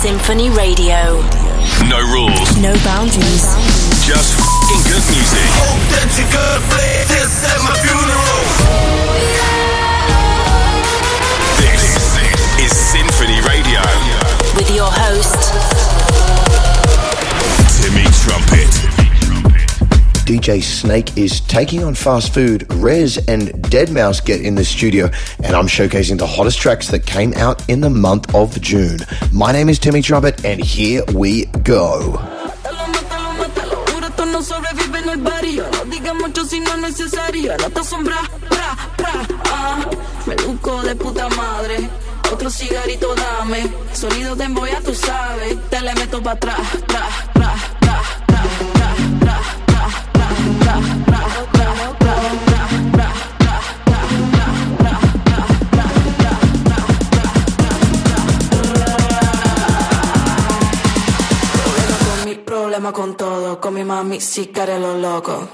Sinphony Radio. No rules, No boundaries. just fing good music. Hope that you're good, play this at my funeral. DJ Snake is taking on fast food. Rezz and Deadmau5 get in the studio, and I'm showcasing the hottest tracks that came out in the month of June. My name is Timmy Trumpet, and here we go. Otro cigarrito dame. Sonido de emboya, tú sabes. Te le meto atrás, con todo. Con mi mami sí lo. Loco,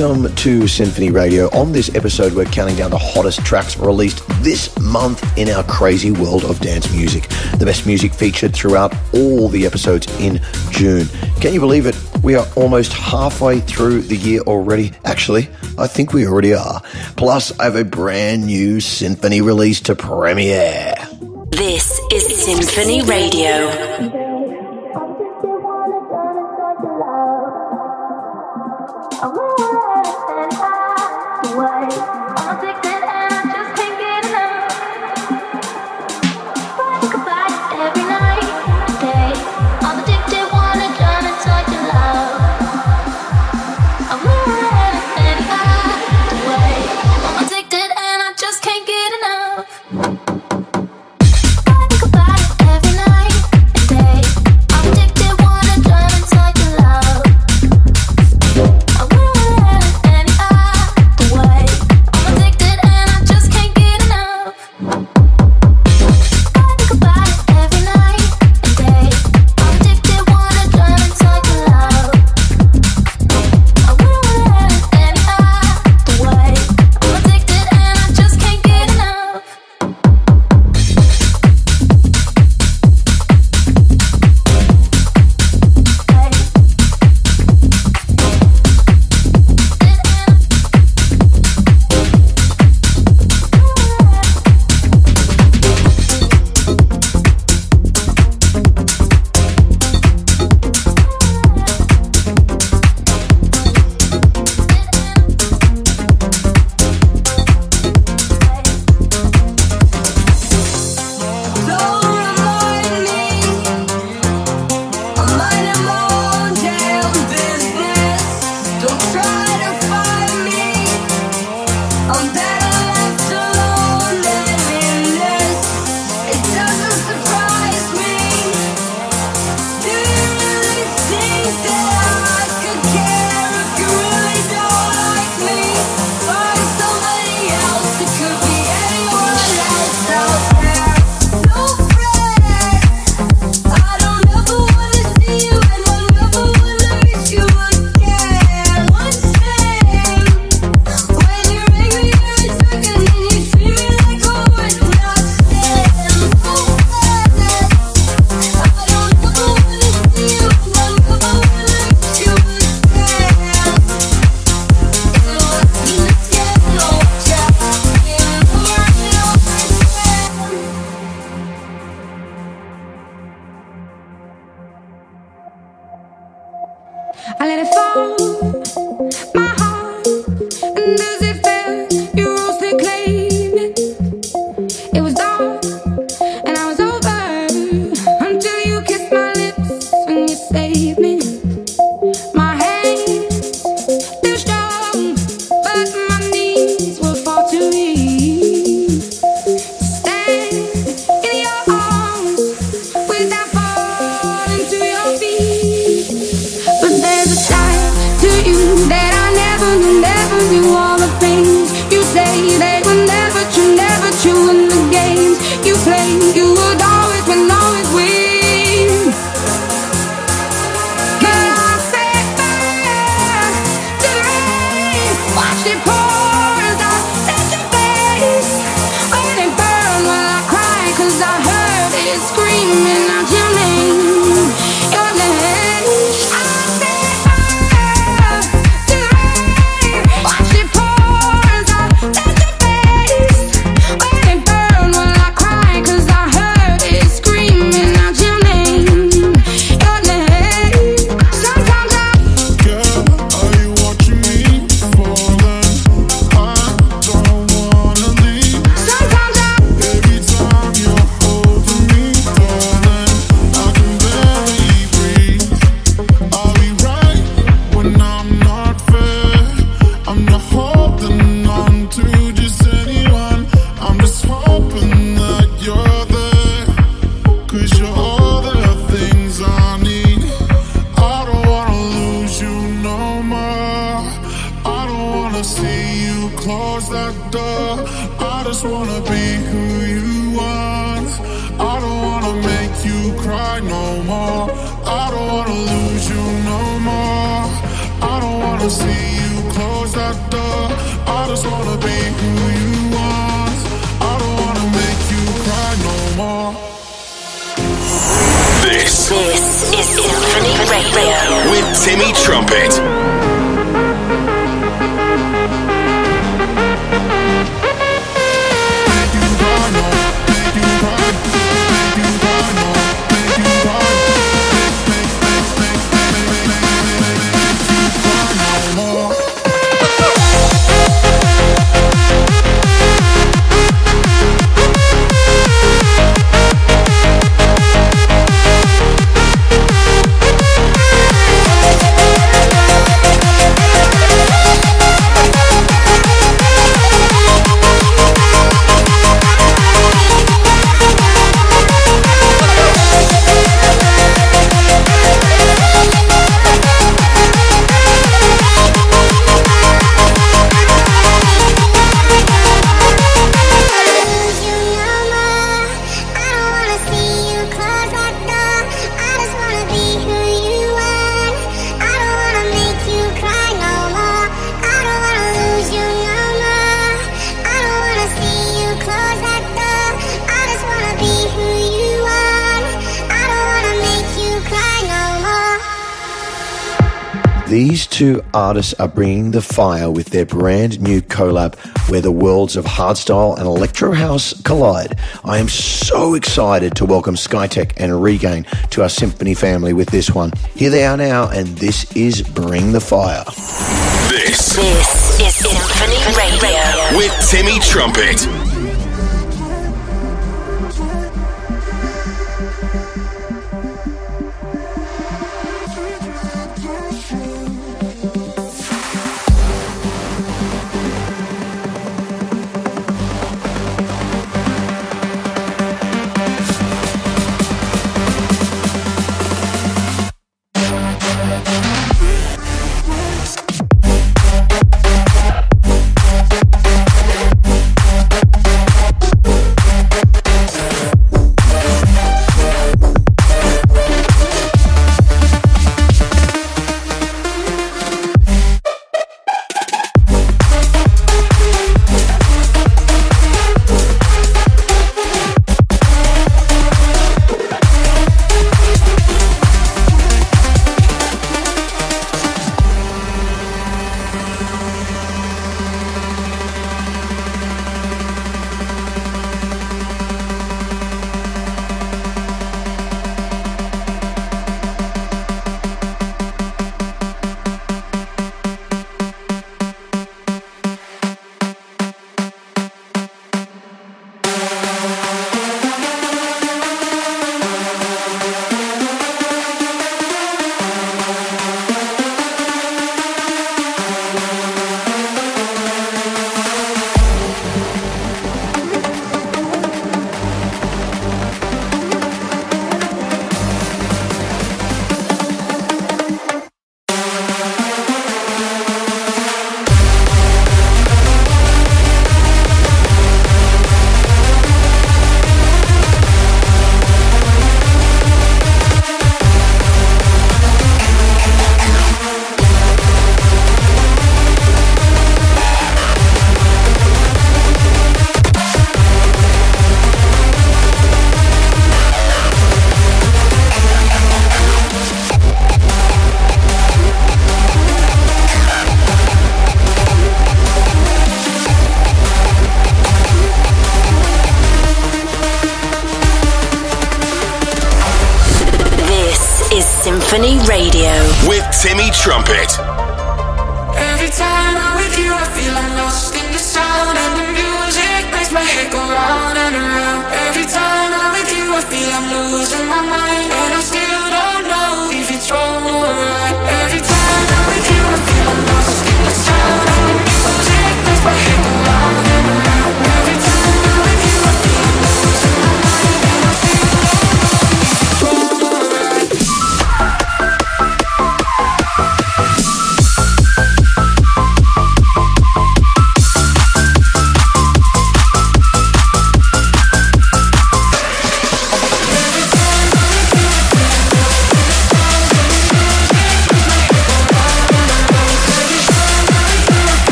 Welcome to Sinphony Radio. On this episode, we're counting down the hottest tracks released this month in our crazy world of dance music. The best music featured throughout all the episodes in June. Can you believe it? We are almost halfway through the year already. Actually, I think we already are. Plus, I have a brand new Sinphony release to premiere. This is Sinphony Radio. screaming. two artists are bringing the fire with their brand new collab where the worlds of hardstyle and electro house collide. I am so excited to welcome Skytech and Regain to our Sinphony family with this one. Here they are now, and this is Bring the Fire. This, this is Sinphony Radio with Timmy Trumpet.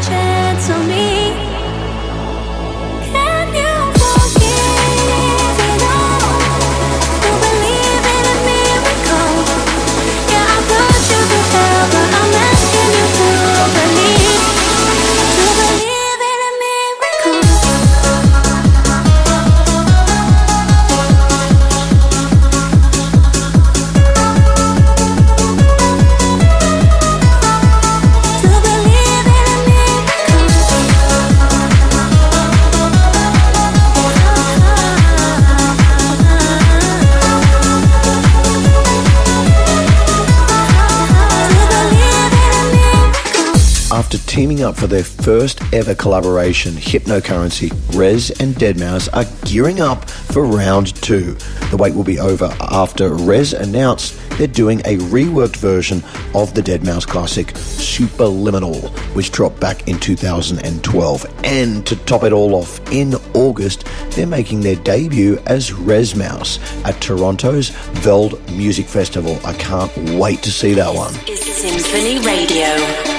Chance on me? Up for their first ever collaboration, Hypnocurrency, Rezz, and Deadmau5 are gearing up for round two. The wait will be over after Rezz announced they're doing a reworked version of the Deadmau5 classic Superliminal, which dropped back in 2012. And to top it all off, in August, they're making their debut as Rezz Mouse at Toronto's Veld Music Festival. I can't wait to see that one. Sinphony Radio.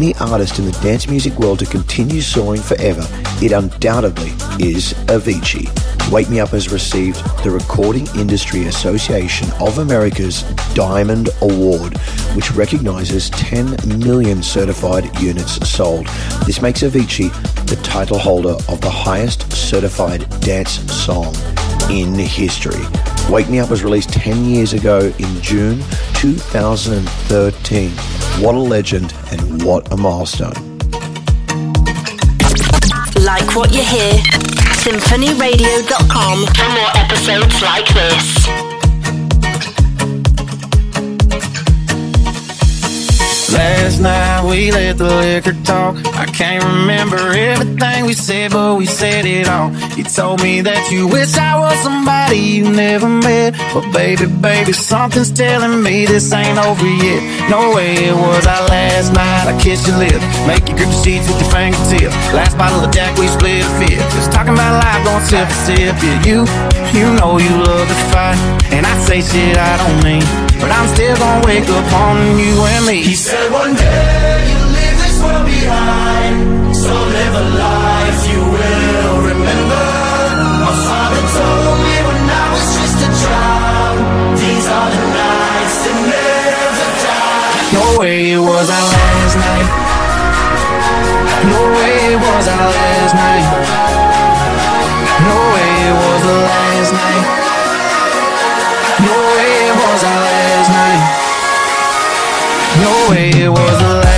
Any artist in the dance music world to continue soaring forever, it undoubtedly is Avicii. Wake Me Up has received the Recording Industry Association of America's Diamond Award, which recognizes 10 million certified units sold. This makes Avicii the title holder of the highest certified dance song in history. Wake Me Up was released 10 years ago in June 2013. What a legend and what a milestone. Like what you hear? SinphonyRadio.com for more episodes like this. Last night we let the liquor talk. I can't remember everything we said, but we said it all. You told me that you wish I was somebody you never met. But baby, baby, something's telling me this ain't over yet. No way it was our last night. I kissed your lips, make you grip the sheets with your fingertips. Last bottle of Jack, we split a fifth. Just talking about life, going sip for sip. Yeah, you, you know you love to fight. And I say shit I don't mean. But I'm still gonna wake up on you and me. He said one day you'll leave this world behind. So live a life you will remember. My father told me when I was just a child. These are the nights that never die. No way it was our last night. No way it was our last night. No way it was the last night. No way it was the last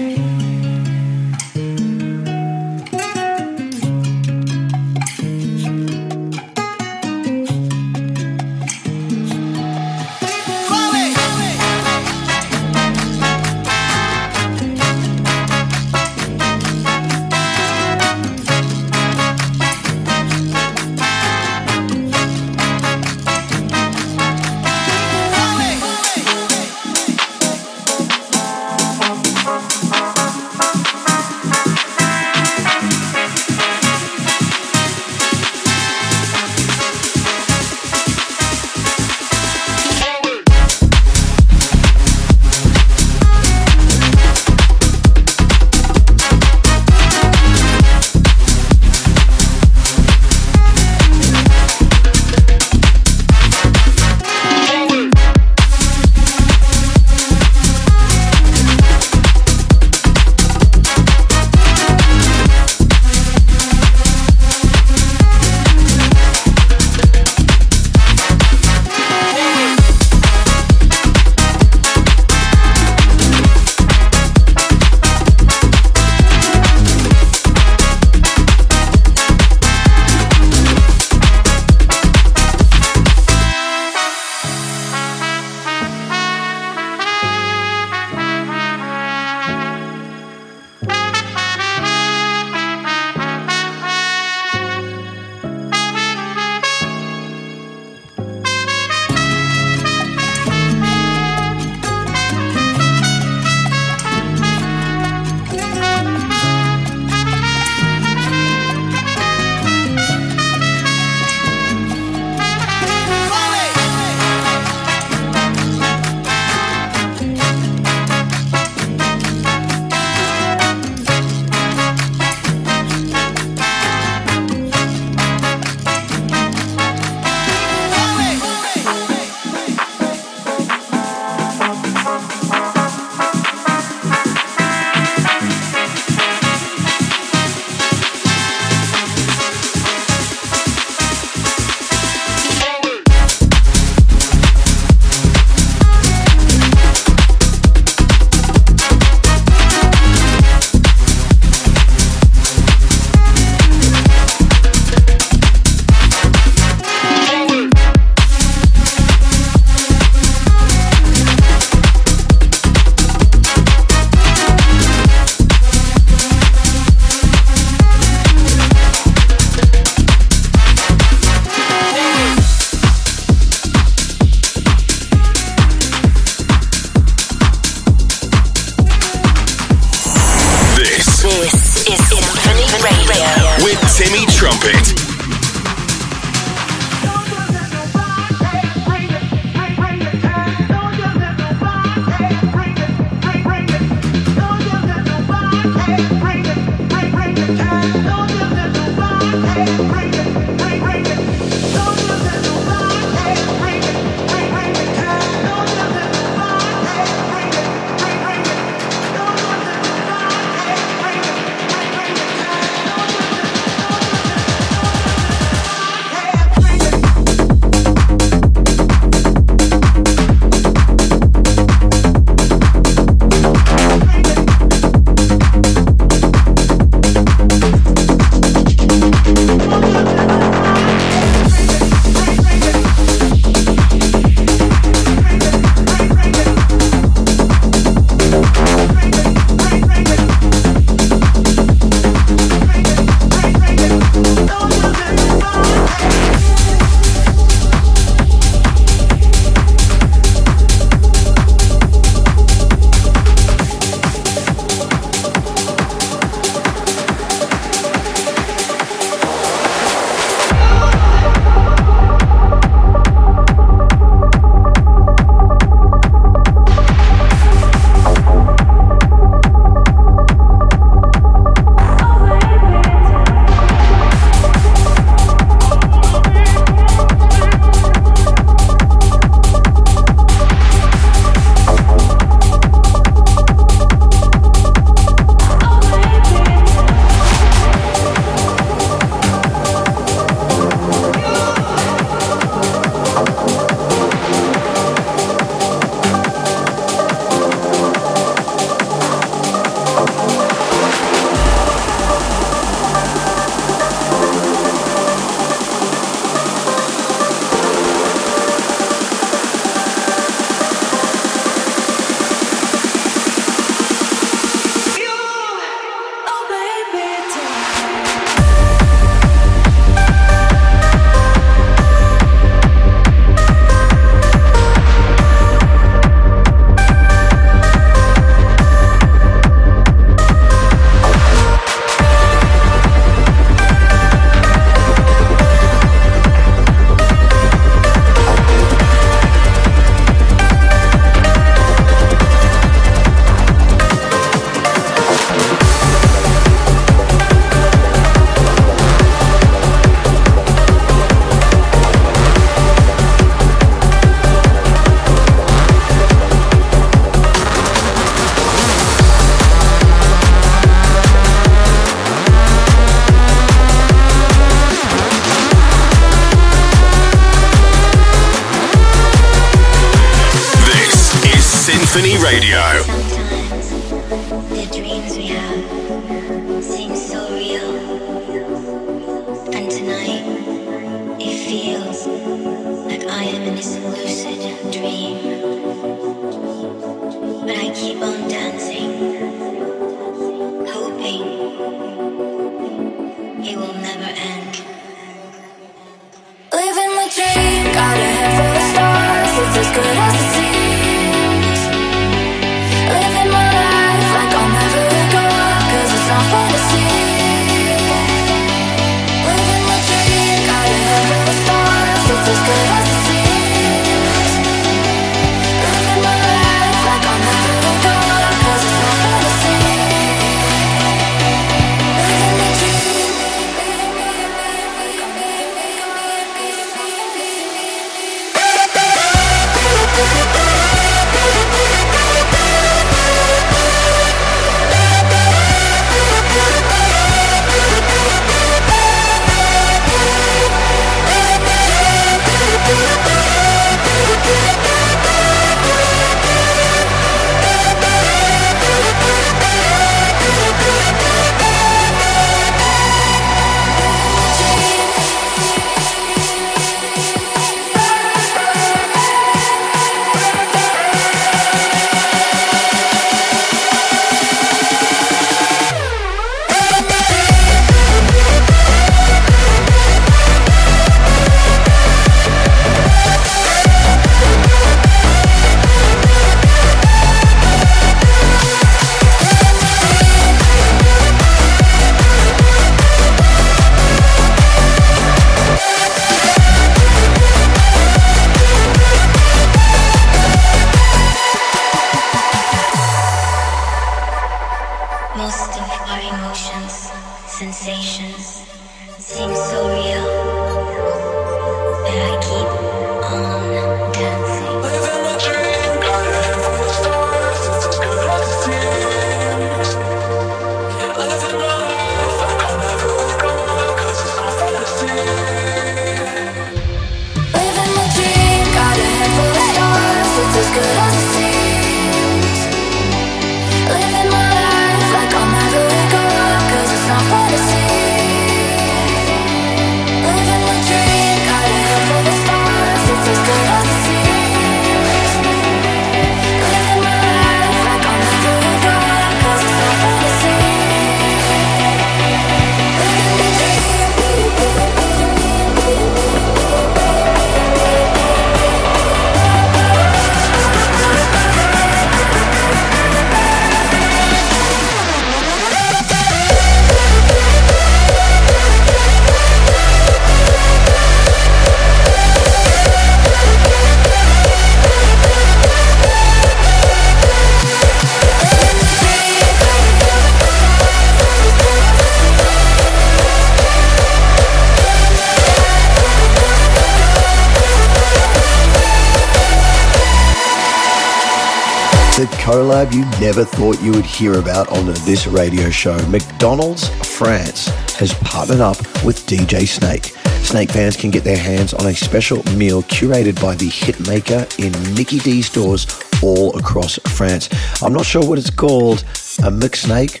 The collab you never thought you would hear about on this radio show. McDonald's France has partnered up with DJ Snake. Snake fans can get their hands on a special meal curated by the hitmaker in Mickey D stores all across France. I'm not sure what it's called, a mixed snake,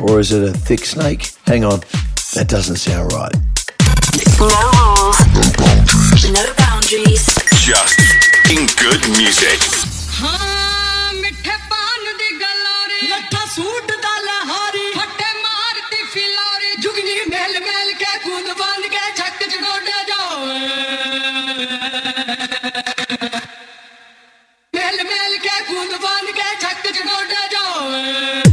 or is it a thick snake? Hang on, that doesn't sound right. No rules. No boundaries. Just in good music. Suit दा लहारी। मारती Phillauri. जुगनी mail mail के कूद बाँध के छक जगोटे जाओ mail mail के कूद बाँध के छक जगोटे जाओ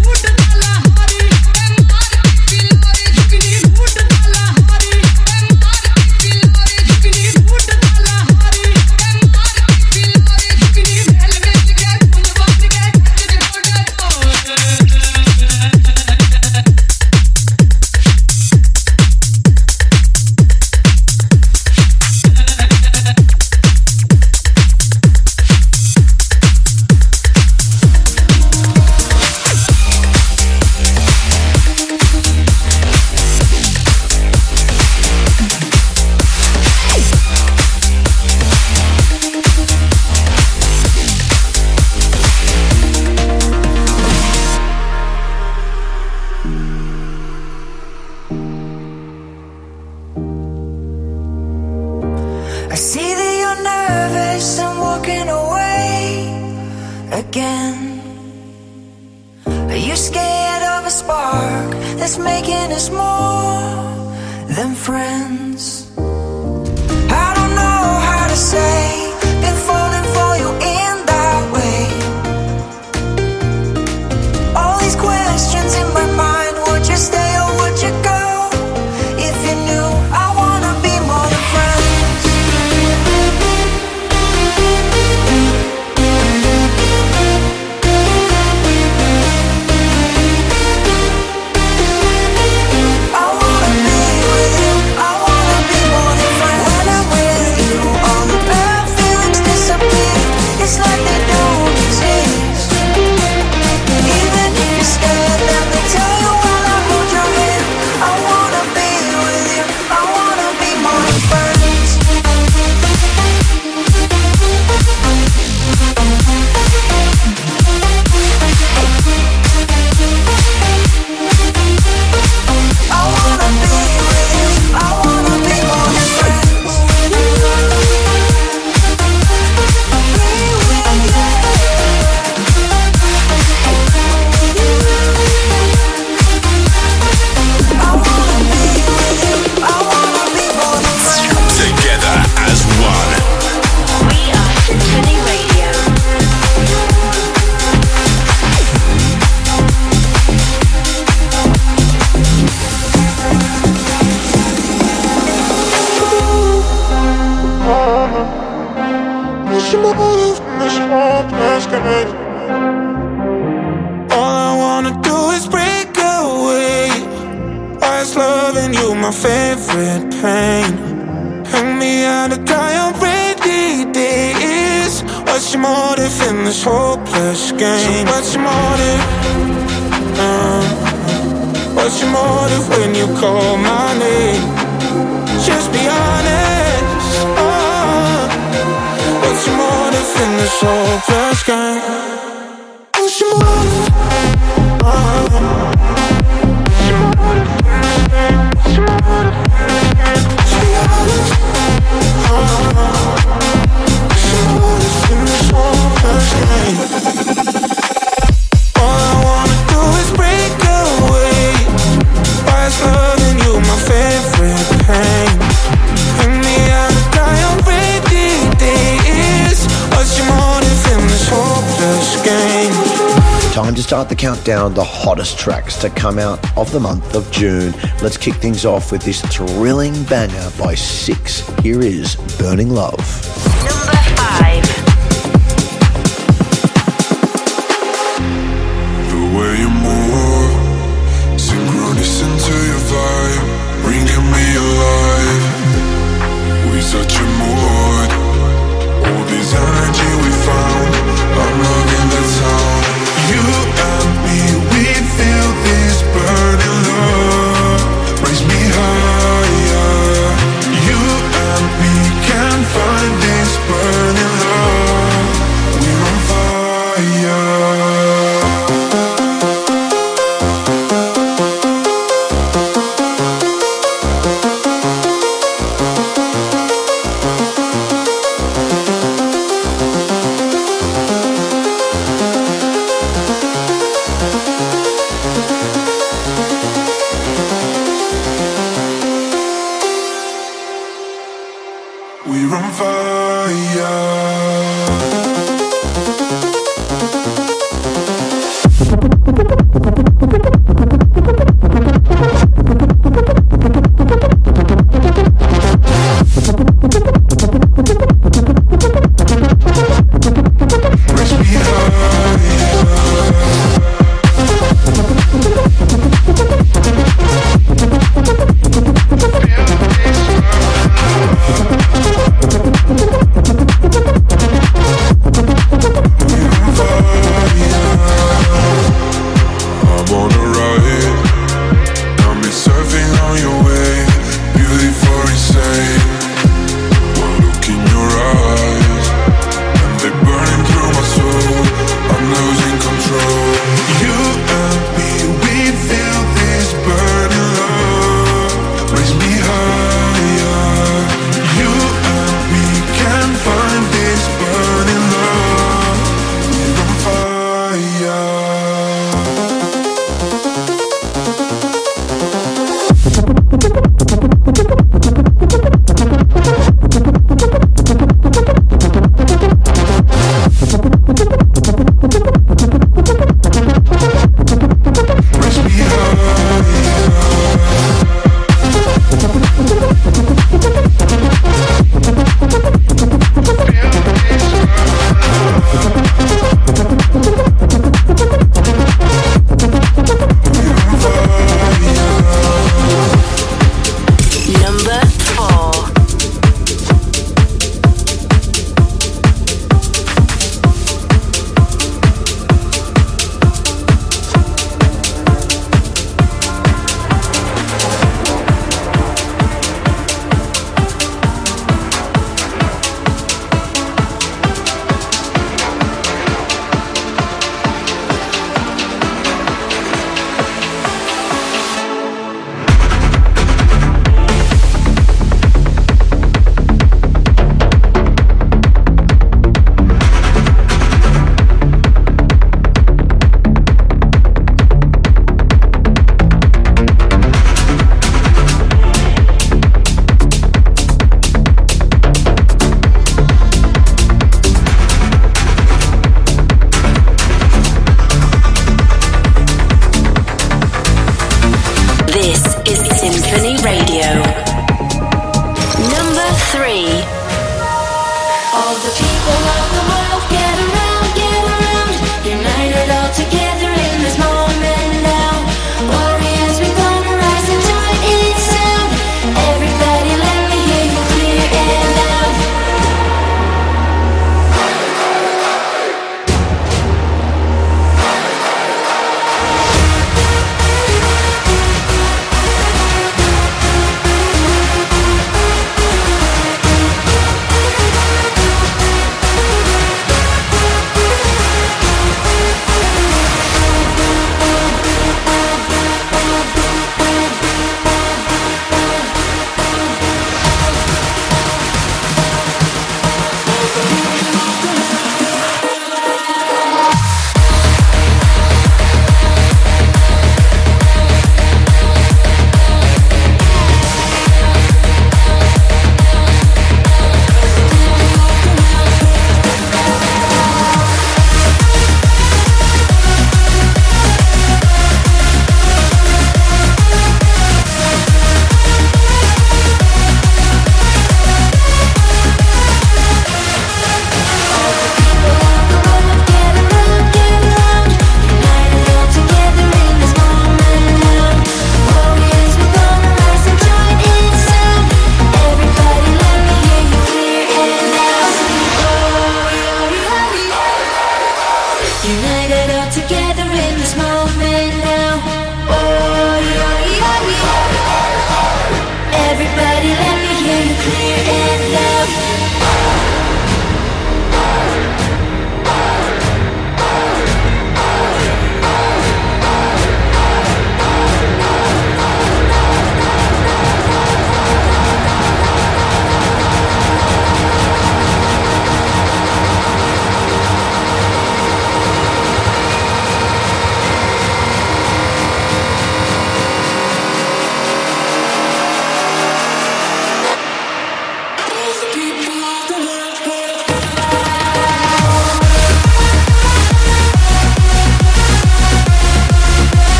scared of a spark that's making us more than friends? I don't know how to say, What's your motive in this hopeless game? So what's your motive? Uh, what's your motive when you call my name? Just be honest. Uh, what's your motive in this hopeless game? What's your motive? Uh, Time to start the countdown, the hottest tracks to come out of the month of June. Let's kick things off with this thrilling banger by SIKS. Here is Burning Love. On fire.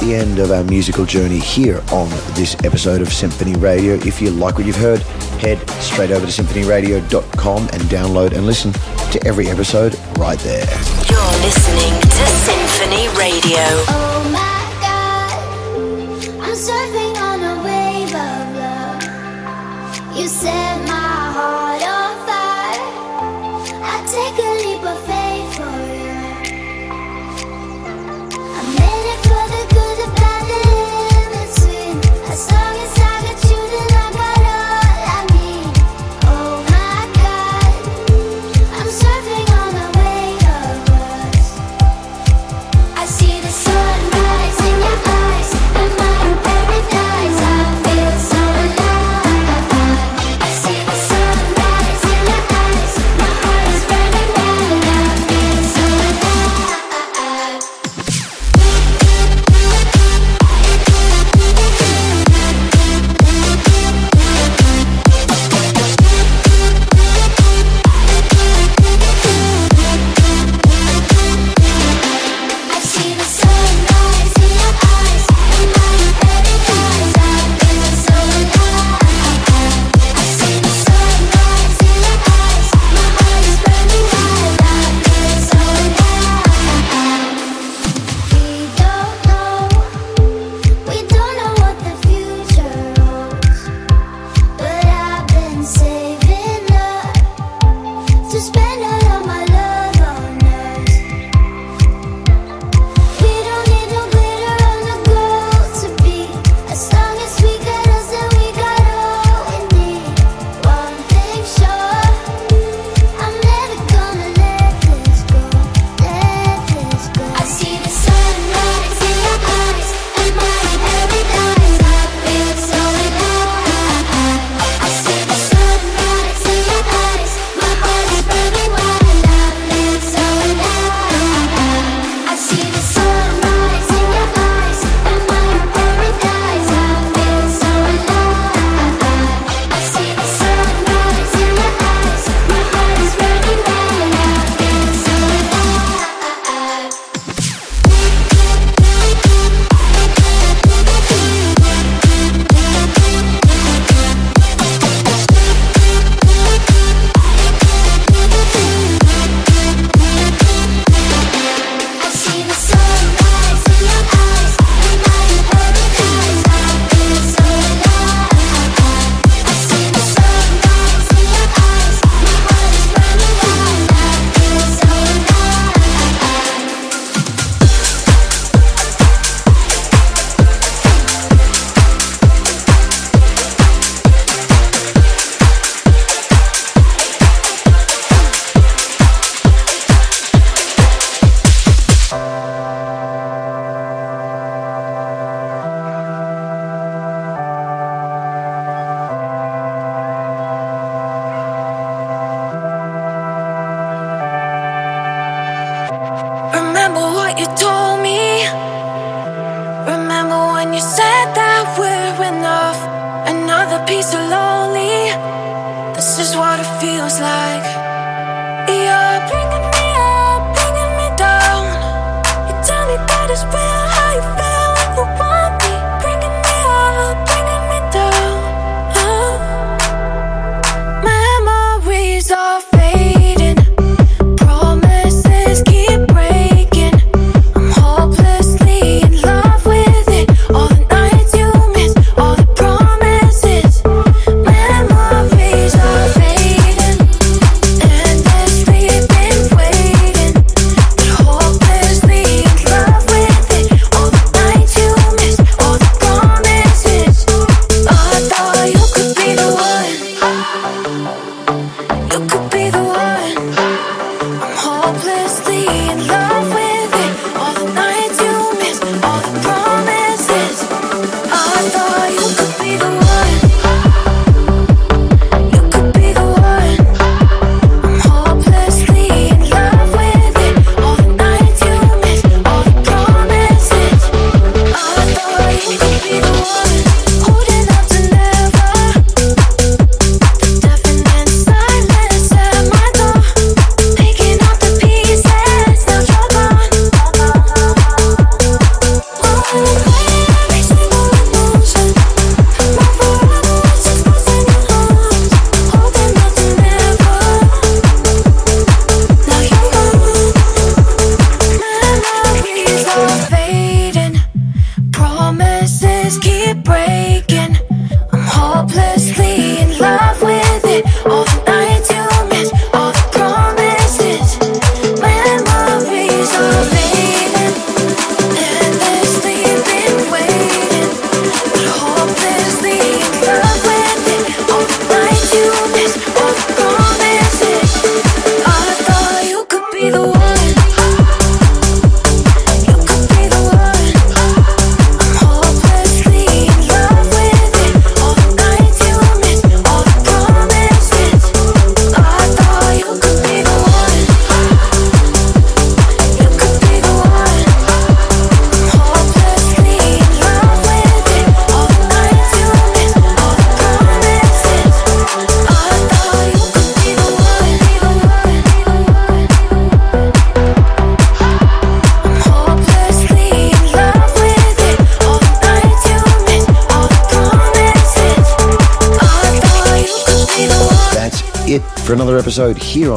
the end of our musical journey here on this episode of Sinphony Radio. If you like what you've heard, head straight over to SinphonyRadio.com and download and listen to every episode right there. You're listening to Sinphony Radio.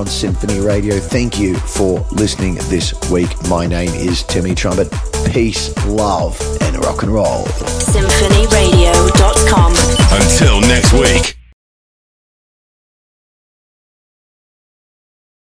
on Sinphony Radio. Thank you for listening this week. My name is Timmy Trumpet. Peace, love, and rock and roll. SinphonyRadio.com. Until next week.